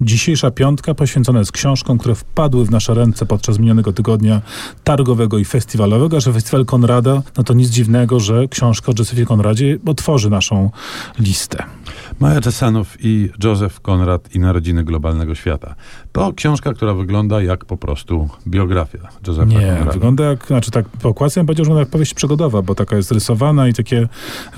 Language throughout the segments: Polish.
Dzisiejsza piątka poświęcona jest książkom, które wpadły w nasze ręce podczas minionego tygodnia targowego i festiwalowego, że festiwal Konrada, no to nic dziwnego, że książka o Józefie Konradzie otworzy naszą listę. Maja Czesanow i Józef Konrad i Narodziny Globalnego Świata. To książka, która wygląda jak po prostu biografia Józefa Nie, Konrada. wygląda jak, znaczy tak po okładce bym powiedział, że wygląda jak powieść przygodowa, bo taka jest rysowana i takie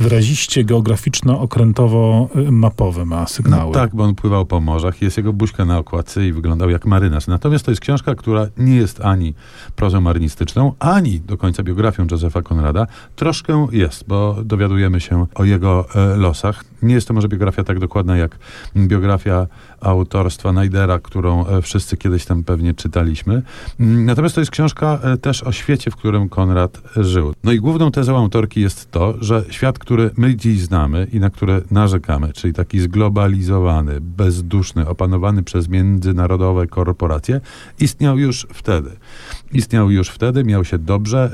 wyraziście geograficzno-okrętowo-mapowe ma sygnały. No, tak, bo on pływał po morzach, jest jego buźka na okładce i wyglądał jak marynarz. Natomiast to jest książka, która nie jest ani prozą marynistyczną, ani do końca biografią Józefa Konrada. Troszkę jest, bo dowiadujemy się o jego e, losach. Nie jest to może biografia tak dokładna jak biografia autorstwa Najdera, którą e, wszyscy kiedyś tam pewnie czytaliśmy. Mm, Natomiast to jest książka e, też o świecie, w którym Konrad żył. No i główną tezą autorki jest to, że świat, który my dziś znamy i na który narzekamy, czyli taki zglobalizowany, bezduszny, opanowany przez międzynarodowe korporacje, istniał już wtedy. Istniał już wtedy, miał się dobrze,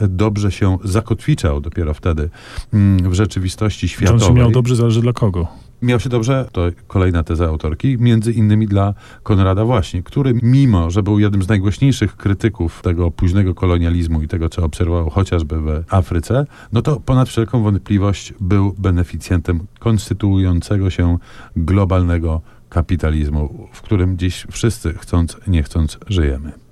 e, dobrze się zakotwiczał dopiero wtedy mm, w rzeczywistości Że on się światowej. miał dobrze, zależy dla kogo. Miał się dobrze, to kolejna teza autorki, między innymi dla Konrada właśnie, który mimo, że był jednym z najgłośniejszych krytyków tego późnego kolonializmu i tego, co obserwował chociażby w Afryce, no to ponad wszelką wątpliwość był beneficjentem konstytuującego się globalnego kapitalizmu, w którym dziś wszyscy chcąc, nie chcąc, żyjemy.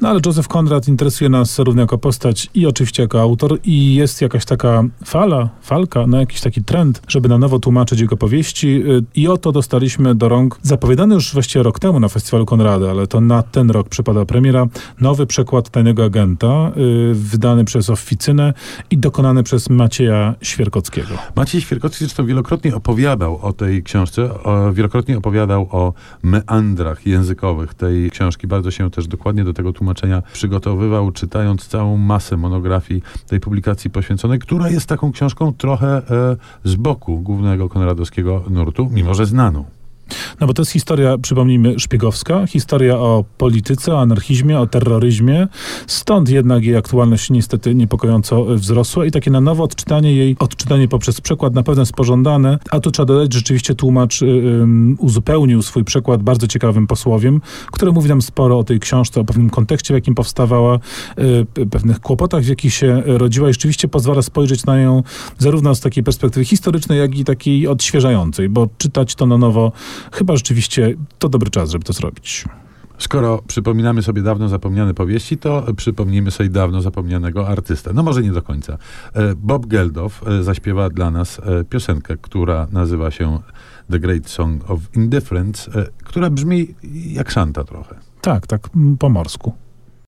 No ale Józef Konrad interesuje nas zarówno jako postać i oczywiście jako autor i jest jakaś taka fala, falka, no jakiś taki trend, żeby na nowo tłumaczyć jego powieści y, i oto dostaliśmy do rąk, zapowiadany już właściwie rok temu na festiwalu Konrada, ale to na ten rok przypada premiera, nowy przekład Tajnego Agenta, y, wydany przez Oficynę i dokonany przez Macieja Świerkockiego. Maciej Świerkowski zresztą wielokrotnie opowiadał o tej książce, o, wielokrotnie opowiadał o meandrach językowych tej książki. Bardzo się też dokładnie do tego tłumaczenia przygotowywał, czytając całą masę monografii tej publikacji poświęconej, która jest taką książką trochę e, z boku głównego konradowskiego nurtu, mimo że znaną. No bo to jest historia, przypomnijmy, szpiegowska, historia o polityce, o anarchizmie, o terroryzmie. Stąd jednak jej aktualność niestety niepokojąco wzrosła i takie na nowo odczytanie jej, odczytanie poprzez przekład na pewno jest pożądane, a tu trzeba dodać, że rzeczywiście tłumacz y, ym, uzupełnił swój przekład bardzo ciekawym posłowiem, który mówi nam sporo o tej książce, o pewnym kontekście, w jakim powstawała, y, pewnych kłopotach, w jakich się rodziła i rzeczywiście pozwala spojrzeć na nią zarówno z takiej perspektywy historycznej, jak i takiej odświeżającej, bo czytać to na nowo chyba rzeczywiście to dobry czas, żeby to zrobić. Skoro przypominamy sobie dawno zapomniane powieści, to przypomnijmy sobie dawno zapomnianego artystę. No może nie do końca. E, Bob Geldof e, zaśpiewa dla nas e, piosenkę, która nazywa się The Great Song of Indifference, która brzmi jak szanta trochę. Tak, tak po morsku.